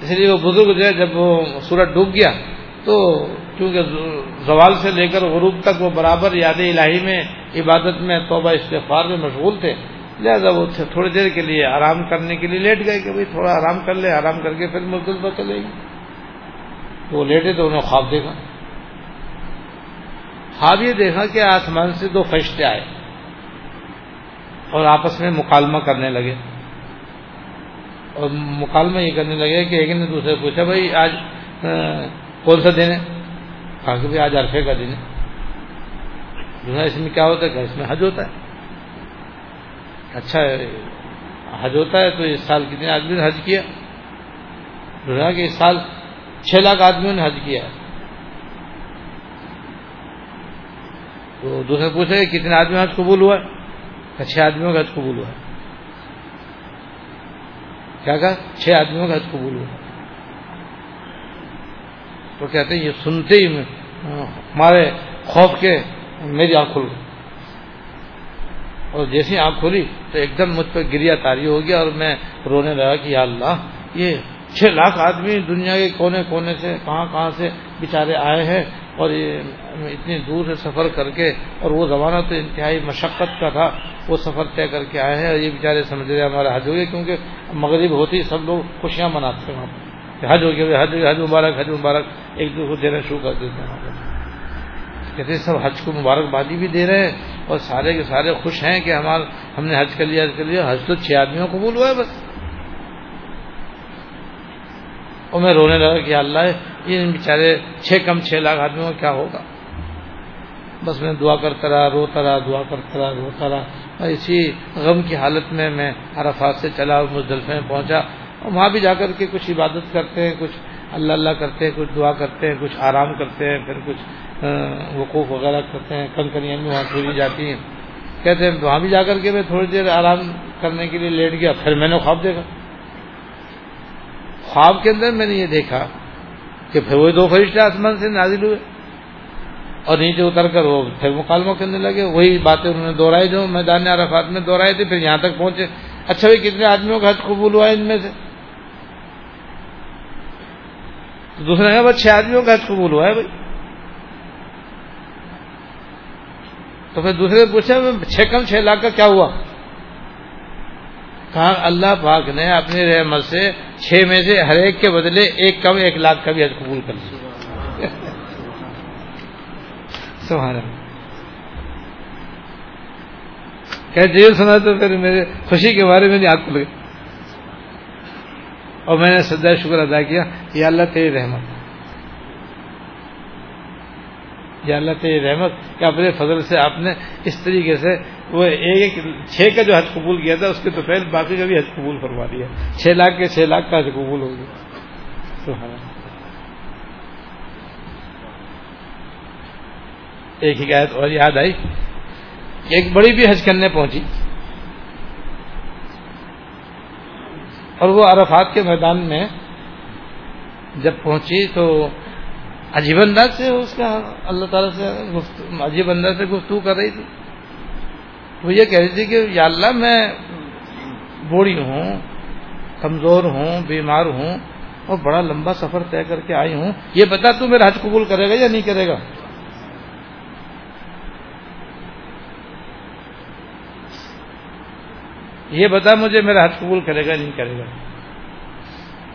Speaker 1: اس لیے وہ بزرگ جو ہے، جب وہ سورج ڈوب گیا، تو کیونکہ زوال سے لے کر غروب تک وہ برابر یاد الہی میں، عبادت میں، توبہ، استغفار میں مشغول تھے، لہٰذا وہ تھوڑی دیر کے لیے آرام کرنے کے لیے لیٹ گئے کہ بھائی تھوڑا آرام کر لے، آرام کر کے پھر مزدور چلے گی وہ لیٹے تو انہوں نے خواب دیکھا۔ خواب یہ دیکھا کہ آسمان سے دو فرشتے آئے اور آپس میں مکالمہ کرنے لگے۔ اور مکالمہ یہ کرنے لگے کہ ایک نے دوسرے پوچھا، بھائی، آج کون سا دن ہے؟ کہا کہ آج عرفے کا دن ہے۔ اس میں کیا ہوتا ہے؟ کہ اس میں حج ہوتا ہے۔ اچھا حج ہوتا ہے تو اس سال کتنے آدمی نے حج کیا؟ کہ اس سال چھ لاکھ آدمیوں نے حج کیا تو دوسرے پوچھے کتنے آدمی حج قبول ہوا ہے؟ چھ آدمیوں کا حج قبول ہوا ہے۔ کیا کہا؟ چھ آدمیوں کا حج قبول ہوا تو کہتے ہیں، یہ سنتے ہی میں ہاں، ہمارے خوف کے میری آنکھ کھل گئی۔ اور جیسی آنکھ کھلی تو ایک دم مجھ پہ گریا تاری ہو گیا اور میں رونے لگا کہ یا اللہ، یہ چھ لاکھ آدمی دنیا کے کونے کونے سے، کہاں کہاں سے بےچارے آئے ہیں اور یہ اتنی دور سے سفر کر کے، اور وہ زمانہ تو انتہائی مشقت کا تھا، وہ سفر طے کر کے آئے ہیں اور یہ بےچارے سمجھ رہے ہمارا حج ہو گیا کیونکہ مغرب ہوتی سب لوگ خوشیاں مناتے ہیں وہاں حج ہو گیا حج حج مبارک حج مبارک، ایک دوسرے کو دینا شروع کر دیتے ہیں۔ کہتے ہیں، سب حج کو مبارکبادی بھی دے رہے ہیں، اور سارے کے سارے خوش ہیں کہ ہمارا ہم نے حج کر لیا، حج کر لیا، حج تو چھ آدمیوں قبول ہوا ہے بس۔ اور میں رونے لگا کہ اللہ، یہ بیچارے چھ کم چھ لاکھ آدمیوں کا کیا ہوگا؟ بس میں دعا کرتا رہا، روتا رہا، دعا کرتا رہا، روتا رہا۔ اور اسی غم کی حالت میں میں عرفات سے چلا اور مزدلفے میں پہنچا۔ اور وہاں بھی جا کر کے کچھ عبادت کرتے ہیں، کچھ اللہ اللہ کرتے ہیں، کچھ دعا کرتے ہیں، کچھ آرام کرتے ہیں، پھر کچھ وقوف وغیرہ کرتے ہیں۔ کنکریاں بھی وہاں چھوڑی جاتی ہیں۔ کہتے ہیں، وہاں بھی جا کر کے میں تھوڑی دیر آرام کرنے کے لیے لیٹ گیا، پھر میں نے خواب دیکھا۔ خواب کے اندر میں نے یہ دیکھا کہ پھر وہ دو فرشتے آسمان سے نازل ہوئے اور نیچے اتر کر وہ پھر مکالمہ کرنے لگے، وہی باتیں انہوں نے دوہرائی جو میدان عرفات میں دوہرائے تھے، پھر یہاں تک پہنچے۔ اچھا بھائی، کتنے آدمیوں کا حج قبول ہوا ان میں سے؟ دوسرے کہا بس چھ آدمیوں کا حج قبول ہوا ہے بھائی۔ تو پھر دوسرے پوچھا، چھ کم چھ لاکھ کا کیا ہوا؟ کہا اللہ پاک نے اپنی رحمت سے چھ میں سے ہر ایک کے بدلے ایک کم ایک لاکھ کا بھی حج قبول کر لیا۔ سبحان کہ جیل سنا تو پھر میرے خوشی کے بارے میں آگ کھل گئی اور میں نے سدا شکر ادا کیا یہ اللہ تیری رحمت۔ یہ اللہ تیری رحمت کہ اپنے فضل سے آپ نے اس طریقے سے وہ ایک ایک چھ کا جو حج قبول کیا تھا، اس کے تو پہلے باقی کا بھی حج قبول فرما دیا چھ لاکھ کے چھ لاکھ کا حج قبول ہو گیا ایک حکایت اور یاد آئی ایک بڑی بھی حج کرنے پہنچی اور وہ عرفات کے میدان میں جب پہنچی تو عجیب انداز سے اس کا اللہ تعالیٰ سے عجیب انداز سے گفتگو کر رہی تھی۔ وہ یہ کہہ رہی تھی کہ یا اللہ میں بوڑھی ہوں، کمزور ہوں، بیمار ہوں اور بڑا لمبا سفر طے کر کے آئی ہوں، یہ بتا تو میرا حج قبول کرے گا یا نہیں کرے گا؟ یہ بتا مجھے میرا حج قبول کرے گا نہیں کرے گا؟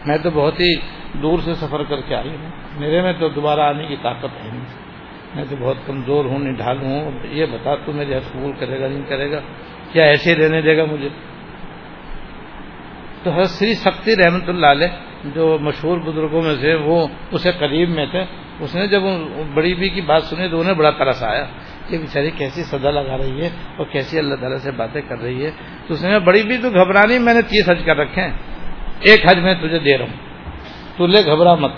Speaker 1: میں تو بہت ہی دور سے سفر کر کے آئی ہوں، میرے میں تو دوبارہ آنے کی طاقت ہے نہیں۔ میں تو بہت کمزور ہوں، نڈھال ہوں، یہ بتا تو میرے حج قبول کرے گا، نہیں کرے گا، کیا ایسے رہنے دے گا مجھے؟ تو حضرت سری سختی رحمت اللہ علیہ، جو مشہور بزرگوں میں سے وہ اسے قریب میں تھے، اس نے جب بڑی بی کی بات سنی تو انہیں بڑا ترس آیا کہ بیچاری کیسی سزا لگا رہی ہے اور کیسی اللہ تعالیٰ سے باتیں کر رہی ہے۔ تو اس نے بڑی بھی تو گھبرانی، میں نے تیس حج کر رکھے ہیں، ایک حج میں تجھے دے رہا ہوں۔ تو لے گھبرا مت۔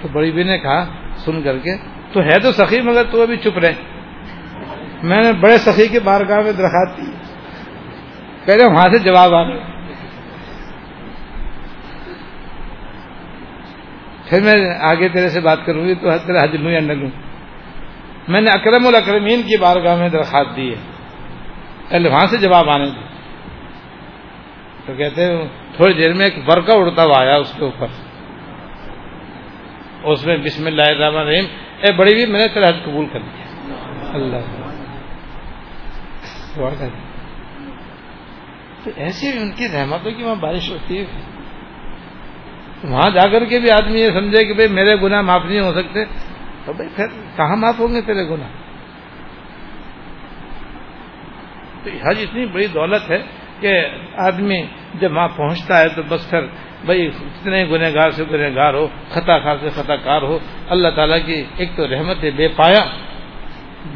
Speaker 1: تو بڑی بھی نے کہا سن کر کے، تو ہے تو سخی مگر تو ابھی چپ رہے میں نے بڑے سخی کے بارگاہ میں درخواست دی کہہ رہے وہاں سے جواب آ گیا۔ پھر میں آگے تیرے سے بات کروں گی، تو تیرا حج لوں یا نہ لوں۔ میں نے اکرم الاکرمین کی بارگاہ میں درخواست دی ہے۔ پہلے وہاں سے جواب آنے دی تو کہتے ہیں، تھوڑی دیر میں ایک برقع اڑتا ہوا آیا اس کے اوپر۔ اس میں بسم اللہ الرحمن الرحیم۔ اے بڑی بھی، میں نے تیرا حج قبول کر لیا۔ اللہ۔ تو ایسی ان کی رحمتوں کی وہاں بارش ہوتی ہے۔ وہاں جا کر کے بھی آدمی یہ سمجھے کہ بھائی میرے گناہ معاف نہیں ہو سکتے۔ تو بھائی پھر کہاں معاف ہوں گے تیرے گناہ؟ تو حج اتنی بڑی دولت ہے کہ آدمی جب وہاں پہنچتا ہے تو بس پھر بھائی کتنے گنہ گار سے گنہ گار ہو، خطا خار سے خطا کار ہو، اللہ تعالیٰ کی ایک تو رحمت ہے، بے پایا،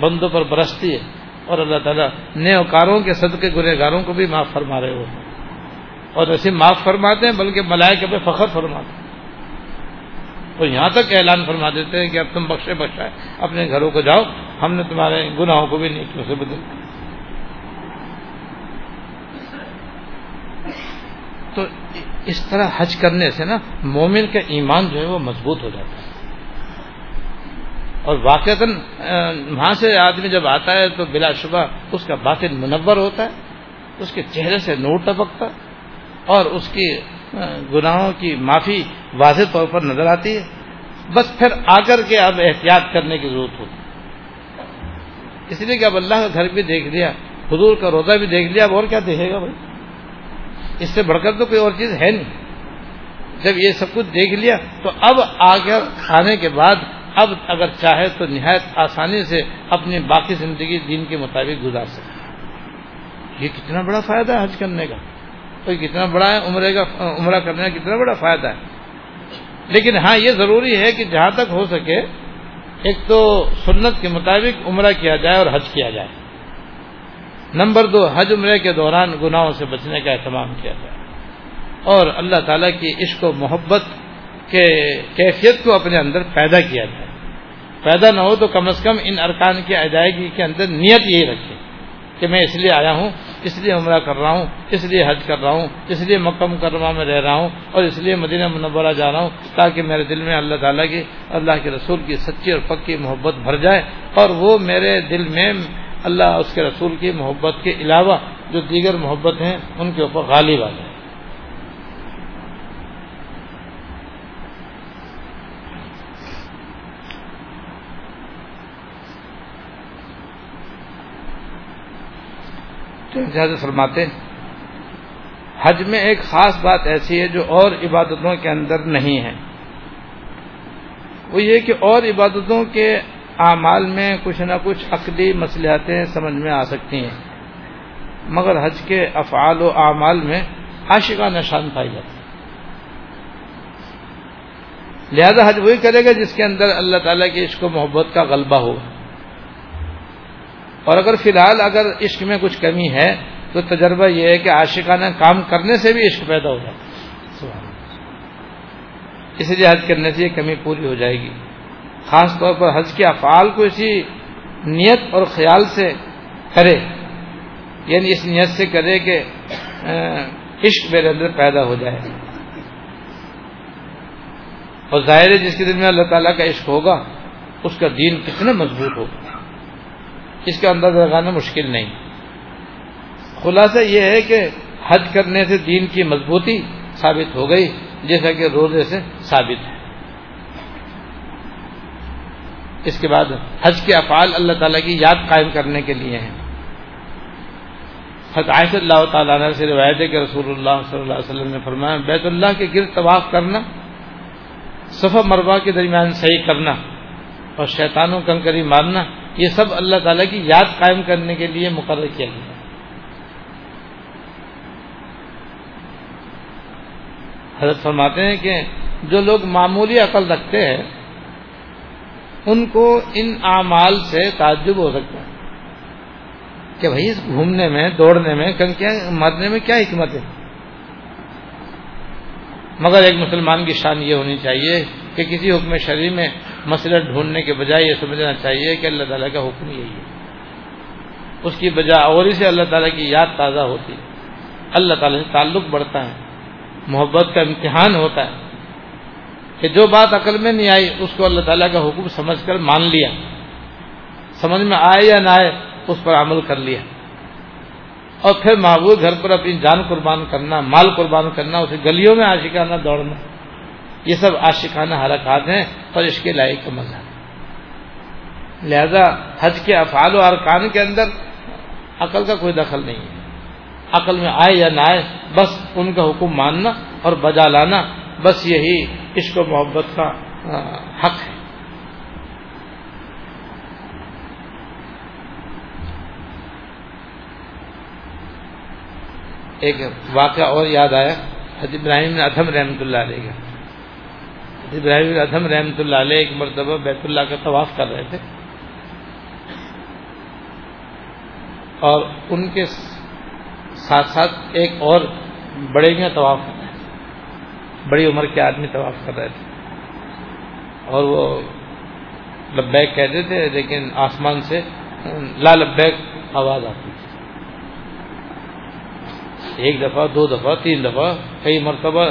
Speaker 1: بندوں پر برستی ہے، اور اللہ تعالیٰ نیوکاروں کے صدقے گنہ گاروں کو بھی معاف فرما رہے ہو۔ اور ایسے معاف فرماتے ہیں، بلکہ ملائے کے پہ فخر فرماتے ہیں۔ اور یہاں تک اعلان فرما دیتے ہیں کہ اب تم بخشے بخشائے، اپنے گھروں کو جاؤ، ہم نے تمہارے گناہوں کو بھی نیکیوں سے بدل تو اس طرح حج کرنے سے نا مومن کا ایمان جو ہے وہ مضبوط ہو جاتا ہے۔ اور واقع وہاں سے آدمی جب آتا ہے تو بلا شبہ اس کا باطن منور ہوتا ہے، اس کے چہرے سے نور ٹپکتا اور اس کی گناہوں کی معافی واضح طور پر نظر آتی ہے۔ بس پھر آ کر کے اب احتیاط کرنے کی ضرورت ہوتی اس لیے کہ اب اللہ کا گھر بھی دیکھ لیا، حضور کا روزہ بھی دیکھ لیا، اب اور کیا دیکھے گا بھائی؟ اس سے بڑھ کر تو کوئی اور چیز ہے نہیں۔ جب یہ سب کچھ دیکھ لیا تو اب آ کر آنے کے بعد اب اگر چاہے تو نہایت آسانی سے اپنی باقی زندگی دین کے مطابق گزار سکے یہ کتنا بڑا فائدہ ہے حج کرنے کا؟ تو کتنا بڑا ہے عمرے کا، عمرہ کرنے کا کتنا بڑا فائدہ ہے؟ لیکن ہاں یہ ضروری ہے کہ جہاں تک ہو سکے، ایک تو سنت کے مطابق عمرہ کیا جائے اور حج کیا جائے۔ نمبر دو حج عمرے کے دوران گناہوں سے بچنے کا اہتمام کیا جائے۔ اور اللہ تعالیٰ کی عشق و محبت کے کیفیت کو اپنے اندر پیدا کیا جائے۔ پیدا نہ ہو تو کم از کم ان ارکان کی ادائیگی کے اندر نیت یہی رکھے کہ میں اس لیے آیا ہوں، اس لیے عمرہ کر رہا ہوں، اس لیے حج کر رہا ہوں، اس لیے مکہ مکرمہ میں رہ رہا ہوں اور اس لیے مدینہ منورہ جا رہا ہوں تاکہ میرے دل میں اللہ تعالیٰ کی اللہ کے رسول کی سچی اور پکی محبت بھر جائے اور وہ میرے دل میں اللہ اس کے رسول کی محبت کے علاوہ جو دیگر محبت ہیں، ان کے اوپر غالب آ جائے۔ فرماتے حج میں ایک خاص بات ایسی ہے جو اور عبادتوں کے اندر نہیں ہے۔ وہ یہ کہ اور عبادتوں کے اعمال میں کچھ نہ کچھ عقلی مصلحتیں سمجھ میں آ سکتی ہیں۔ مگر حج کے افعال و اعمال میں عاشقہ نشان پائی جاتی لہذا حج وہی کرے گا جس کے اندر اللہ تعالیٰ کی عشق و محبت کا غلبہ ہوگا اور اگر فی الحال اگر عشق میں کچھ کمی ہے، تو تجربہ یہ ہے کہ عاشقانہ کام کرنے سے بھی عشق پیدا ہو جاتا اسی لیے حج کرنے سے یہ کمی پوری ہو جائے گی۔ خاص طور پر حج کے افعال کو اسی نیت اور خیال سے کرے۔ یعنی اس نیت سے کرے کہ عشق میرے اندر پیدا ہو جائے۔ اور ظاہر ہے جس کے دل میں اللہ تعالیٰ کا عشق ہوگا، اس کا دین کتنا مضبوط ہوگا۔ اس کا اندازہ لگانا مشکل نہیں۔ خلاصہ یہ ہے کہ حج کرنے سے دین کی مضبوطی ثابت ہو گئی، جیسا کہ روزے سے ثابت ہے۔ اس کے بعد حج کے افعال اللہ تعالیٰ کی یاد قائم کرنے کے لیے ہیں۔ حضرت اللہ تعالیٰ عنہ سے روایت ہے کہ رسول اللہ صلی اللہ علیہ وسلم نے فرمایا، بیت اللہ کے گرد طواف کرنا صفہ مربع کے درمیان صحیح کرنا اور شیطانوں کنکری مارنا، یہ سب اللہ تعالیٰ کی یاد قائم کرنے کے لیے مقرر کیا گیا۔ حضرت فرماتے ہیں کہ جو لوگ معمولی عقل رکھتے ہیں ان کو ان اعمال سے تعجب ہو سکتا ہے کہ بھائی اس گھومنے میں، دوڑنے میں کنکیاں مرنے میں کیا حکمت ہے؟ مگر ایک مسلمان کی شان یہ ہونی چاہیے کہ کسی حکم شرعی میں مسئلہ ڈھونڈنے کے بجائے یہ سمجھنا چاہیے کہ اللہ تعالیٰ کا حکم یہی ہے۔ اس کی بجائے اور سے اللہ تعالیٰ کی یاد تازہ ہوتی ہے۔ اللہ تعالیٰ سے تعلق بڑھتا ہے، محبت کا امتحان ہوتا ہے۔ کہ جو بات عقل میں نہیں آئی، اس کو اللہ تعالیٰ کا حکم سمجھ کر مان لیا۔ سمجھ میں آئے یا نہ آئے، اس پر عمل کر لیا۔ اور پھر محبوب گھر پر اپنی جان قربان کرنا، مال قربان کرنا، اسے گلیوں میں آشکانہ دوڑنا۔ یہ سب عاشقانہ حرکات ہیں اور اس کے لائق کا مزہ لہذا حج کے افعال و ارکان کے اندر عقل کا کوئی دخل نہیں ہے۔ عقل میں آئے یا نہ آئے، بس ان کا حکم ماننا اور بجا لانا۔ بس یہی عشق و محبت کا حق ہے۔ ایک واقعہ اور یاد آیا، حضرت ابراہیم ادھم رحمۃ اللہ علیہ کا۔ ابراہیم ادھم رحمۃ اللہ علیہ ایک مرتبہ بیت اللہ کا طواف کر رہے تھے۔ اور ان کے ساتھ ساتھ ایک اور بڑے میں طواف کر رہے بڑی عمر کے آدمی طواف کر رہے تھے۔ اور وہ لبیک کہتے تھے، لیکن آسمان سے لا لبیک آواز آتی تھی۔ ایک دفعہ، دو دفعہ، تین دفعہ، کئی مرتبہ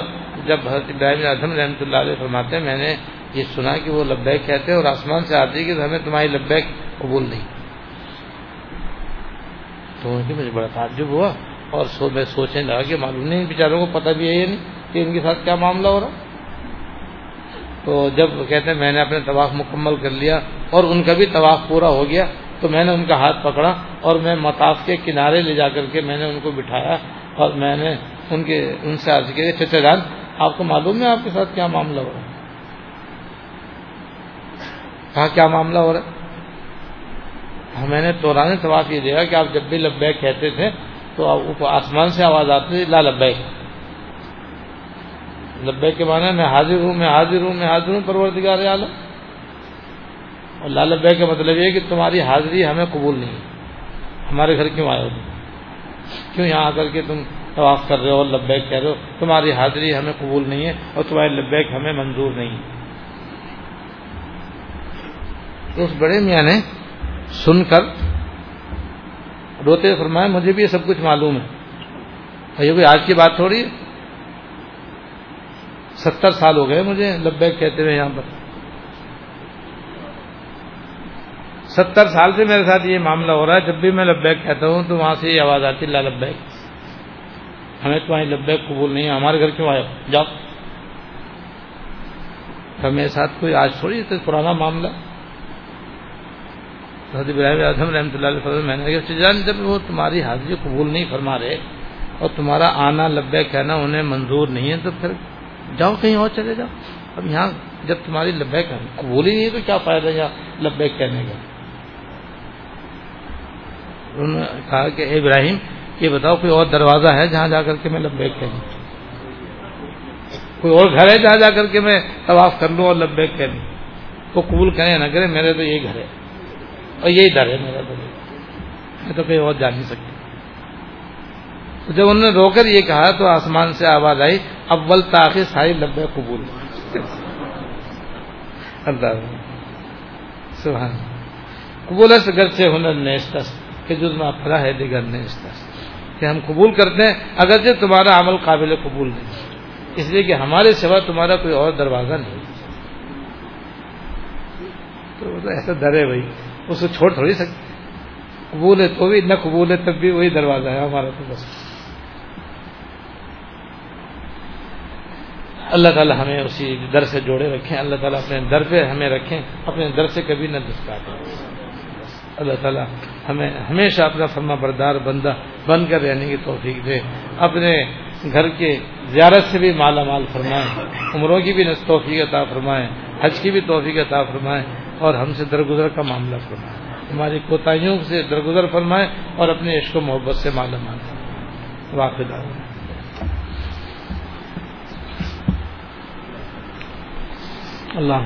Speaker 1: جب حضرت ابراہیم اعظم رحمۃ اللہ علیہ فرماتے ہیں، میں نے یہ سنا کہ وہ لبیک کہتے ہیں اور آسمان سے آتی کہ ہمیں تمہاری لبیک قبول نہیں۔ تو مجھے بڑا تعجب ہوا اور سو، میں سوچنے لگا کہ معلوم نہیں، بیچاروں کو پتہ بھی ہے یہ نہیں۔ کہ ان کے ساتھ کیا معاملہ ہو رہا تو جب کہتے ہیں میں نے اپنے طواف مکمل کر لیا اور ان کا بھی طواف پورا ہو گیا، تو میں نے ان کا ہاتھ پکڑا اور میں مطاف کے کنارے لے جا کر کے میں نے ان کو بٹھایا اور میں نے ان کے، ان سے عرض کیا چچا جان، آپ کو معلوم ہے آپ کے ساتھ کیا معاملہ ہو رہا ہے؟ کہا، کیا معاملہ ہو رہا ہے؟ میں نے تورانے طواف یہ دیکھا کہ آپ جب بھی لبیک کہتے تھے تو آسمان سے آواز آتی تھی، لا لبیک۔ لبیک کے معنی میں حاضر ہوں، میں حاضر ہوں، میں حاضر ہوں، پروردگار عالم اور لا کا مطلب یہ کہ تمہاری حاضری ہمیں قبول نہیں ہمارے گھر کیوں آئے ہو کیوں یہاں آ کر کے تم طواف کر رہے ہو اور لبیک کہہ رہے ہو؟ تمہاری حاضری ہمیں قبول نہیں ہے اور تمہاری لبیک ہمیں منظور نہیں ہے۔ اس بڑے میاں نے سن کر روتے فرمائے مجھے بھی یہ سب کچھ معلوم ہے۔ یہ کوئی آج کی بات تھوڑی ہے؟ ستر سال ہو گئے مجھے لبیک کہتے ہوئے یہاں پر۔ ستر سال سے میرے ساتھ یہ معاملہ ہو رہا ہے، جب بھی میں لبیک کہتا ہوں تو وہاں سے یہ آواز آتی لا لبیک ہمیں تمہاری لبیک قبول نہیں ہے، ہمارے گھر کیوں آئے جاؤ۔ تو میرے ساتھ کوئی آج تھوڑی پرانا معاملہ۔ حضرت ابراہیم اعظم رحمۃ اللہ علیہ میں نے جان، جب وہ تمہاری حاضری قبول نہیں فرما رہے اور تمہارا آنا لبے کہنا انہیں منظور نہیں ہے، تو پھر جاؤ کہیں اور چلے جاؤ۔ اب یہاں جب تمہاری لبے قبول ہی نہیں تو کیا فائدہ یہاں لبے کہنے کا۔ انہوں نے کہا کہ ابراہیم، یہ بتاؤ کوئی اور دروازہ ہے جہاں جا کر کے میں لبیک کہوں کوئی اور گھر ہے جہاں جا کر کے میں طواف کر لوں اور لبیک کہہ لوں وہ قبول کریں نہ کریں، میرے تو یہ گھر ہے۔ اور یہی ڈر ہے میرا تو۔ میں تو کہیں اور جا نہیں سکتا۔ تو جب انہوں نے رو کر یہ کہا تو آسمان سے آواز آئی۔ اول تاخیر ساری لبے قبول سبحان۔ قبول گھر سے ہنر نیستس کہ جو تمہیں پھلا ہے دیگر نیستس کہ ہم قبول کرتے ہیں، اگرچہ تمہارا عمل قابل قبول نہیں۔ اس لیے کہ ہمارے سوا تمہارا کوئی اور دروازہ نہیں۔ تو ایسا ڈر ہے بھائی، اس کو چھوڑ تھوڑی سکتے۔ قبول ہے تو بھی، نہ قبول ہے تب بھی وہی دروازہ ہے ہمارا تو بس۔ اللہ تعالیٰ ہمیں اسی در سے جوڑے رکھیں، اللہ تعالیٰ اپنے در پہ ہمیں رکھیں، اپنے در سے کبھی نہ دستکار اللہ تعالیٰ ہمیں ہمیشہ اپنا فرما بردار بندہ بن کر رہنے کی توفیق دے۔ اپنے گھر کے زیارت سے بھی مالا مال فرمائیں، عمروں کی بھی توفیق عطا فرمائیں، حج کی بھی توفیق عطا فرمائیں اور ہم سے درگزر کا معاملہ فرمائے ہماری کوتاہیوں سے درگزر فرمائے اور اپنے عشق و محبت سے مالا مال فرمائیں۔ واقع اللہ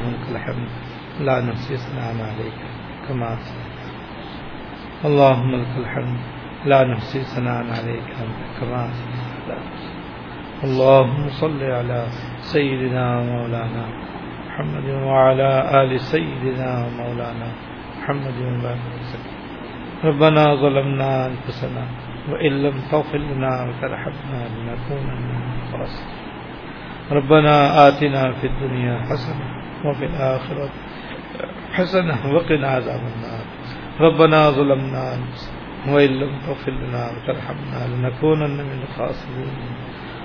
Speaker 1: لا نفسی السلام علیکم کما اللهم لك الحمد لا نحصي ثناء عليك كما اللهم صل على سيدنا مولانا محمد وعلى آل سيدنا مولانا محمد وسلم ربنا ظلمنا أنفسنا وإن لم تغفر لنا وترحمنا لنكون من الخاسرين. ربنا آتنا في الدنيا حسنة وفي الآخرة. حسنة وقنا عذاب النار. ربنا ظلمنا وإن لم تغفر لنا وترحمنا لنكونن من الخاسرين.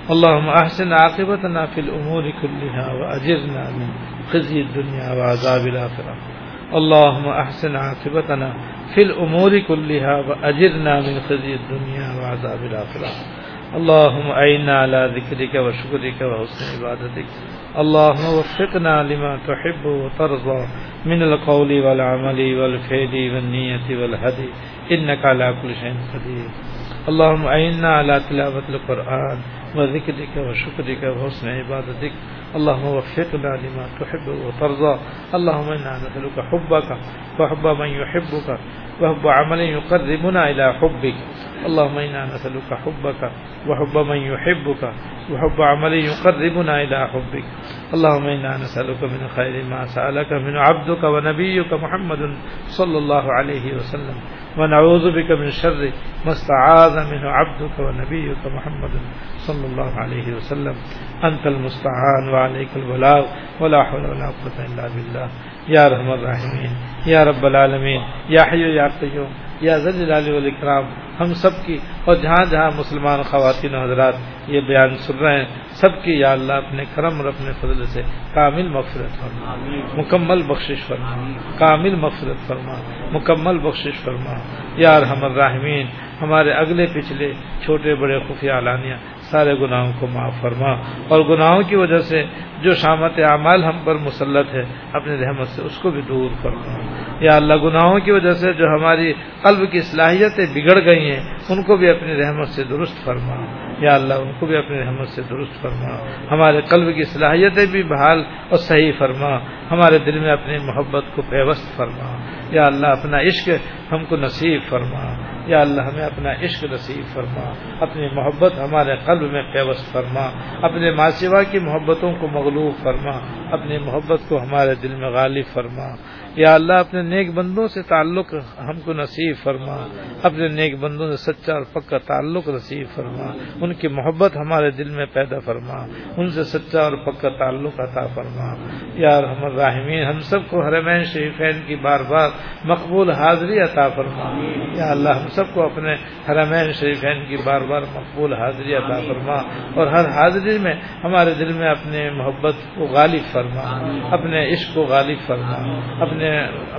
Speaker 1: اللهم أحسن عاقبتنا في الأمور كلها وأجرنا من خزي الدنيا وعذاب الآخرة. اللهم أحسن عاقبتنا في الأمور كلها وأجرنا من خزي الدنيا وعذاب الآخرة. اللهم أعنا على ذكرك وشكرك وحسن عبادتك. اللهم وفقنا لما تحب وترضى من القول والعمل والفعل والنية والهدي. إنك على كل شيء قدير. اللهم أعنا على تلاوة القرآن
Speaker 2: وذكرك وشكرك وحسن عبادتك اللهم وفقنا لما تحب وترضى اللهم إنا نسألك حبك وحب من يحبك وحب عمل يقربنا إلى حبك اللهم إنا نسألك حبك وحب من يحبك وحب عمل يقربنا إلى حبك اللهم إنا نسألك من خير ما سألك من عبدك ونبيك محمد صلى الله عليه وسلم۔ ونعوذ بك من شر ما استعاذ منه عبدك ونبيك محمد صلى الله عليه وسلم أنت المستعان وعليك البلاغ ولا حول ولا قوة إلا بالله یا رحم الرحمین یا رب العالمین یا حیو یا قیوم یا ذل جلال والاکرام ہم سب کی اور جہاں جہاں مسلمان خواتین و حضرات یہ بیان سن رہے ہیں، سب کی یا اللہ اپنے کرم اور اپنے فضل سے کامل مغفرت فرما۔ مکمل بخشش فرما۔ کامل مغفرت فرما۔ مکمل بخشش فرما۔ یا رحم الرحمین، ہمارے اگلے پچھلے چھوٹے بڑے خفیہ اعلانیہ سارے گناہوں کو معاف فرما اور گناہوں کی وجہ سے جو شامت اعمال ہم پر مسلط ہے، اپنی رحمت سے اس کو بھی دور فرما۔ یا اللہ، گناہوں کی وجہ سے جو ہماری قلب کی صلاحیتیں بگڑ گئی ہیں، ان کو بھی اپنی رحمت سے درست فرما۔ یا اللہ، ان کو بھی اپنی رحمت سے درست فرما۔ ہمارے قلب کی صلاحیتیں بھی بحال اور صحیح فرما۔ ہمارے دل میں اپنی محبت کو پیوست فرما۔ یا اللہ، اپنا عشق ہم کو نصیب فرما۔ یا اللہ ہمیں اپنا عشق نصیب فرما، اپنی محبت ہمارے قلب میں پیوست فرما، اپنے ماسوا کی محبتوں کو مغلوب فرما، اپنی محبت کو ہمارے دل میں غالب فرما۔ یا اللہ اپنے نیک بندوں سے تعلق ہم کو نصیب فرما، اپنے نیک بندوں سے سچا اور پکا تعلق نصیب فرما، ان کی محبت ہمارے دل میں پیدا فرما، ان سے سچا اور پکا تعلق عطا فرما۔ یا رحم الراحمین ہم سب کو حرمین شریفین کی بار بار مقبول حاضری عطا فرما۔ یا اللہ، ہم سب کو اپنے حرمین شریفین کی بار بار مقبول حاضری عطا فرما۔ اور ہر حاضری میں ہمارے دل میں اپنے محبت کو غالب فرما، اپنے عشق کو غالب فرما، اپنے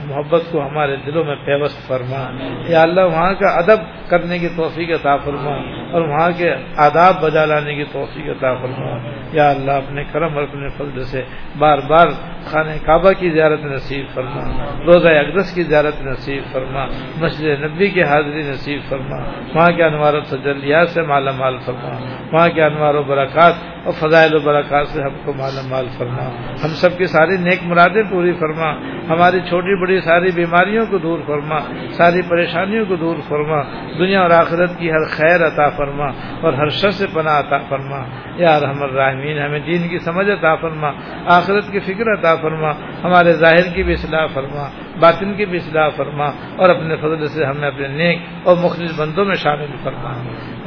Speaker 2: محبت کو ہمارے دلوں میں پیوست فرما۔ یا اللہ، وہاں کا ادب کرنے کی توفیق عطا فرما اور وہاں کے آداب بجا لانے کی توفیق عطا فرما۔ یا اللہ، اپنے کرم اور اپنے فضل سے بار بار خانہ کعبہ کی زیارت نصیب فرما۔ روزہ اقدس کی زیارت نصیب فرما۔ مسجد نبی کی حاضری نصیب فرما۔ وہاں کے انوار و تجلیات سے مالا مال فرما۔ وہاں کے انوار و برکات اور فضائل و برکات سے ہم کو مالا مال فرما۔ ہم سب کی ساری نیک مرادیں پوری فرما۔ ہماری چھوٹی بڑی ساری بیماریوں کو دور فرما، ساری پریشانیوں کو دور فرما، دنیا اور آخرت کی ہر خیر عطا فرما اور ہر شر سے پناہ عطا فرما۔ یا رحم الرحمین، ہمیں دین کی سمجھ عطا فرما، آخرت کی فکر عطا فرما، ہمارے ظاہر کی بھی اصلاح فرما، باطن کی بھی اصلاح فرما اور اپنے فضل سے ہمیں اپنے نیک اور مختلف بندوں میں شامل فرما۔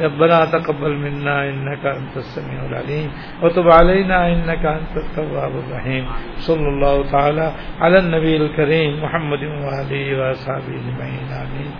Speaker 2: ربنا تقبل منا انك انت السميع العليم وتب علينا انك انت التواب الرحيم صلى الله تعالى على النبي الكريم محمد وعلى اله وصحبه اجمعين امين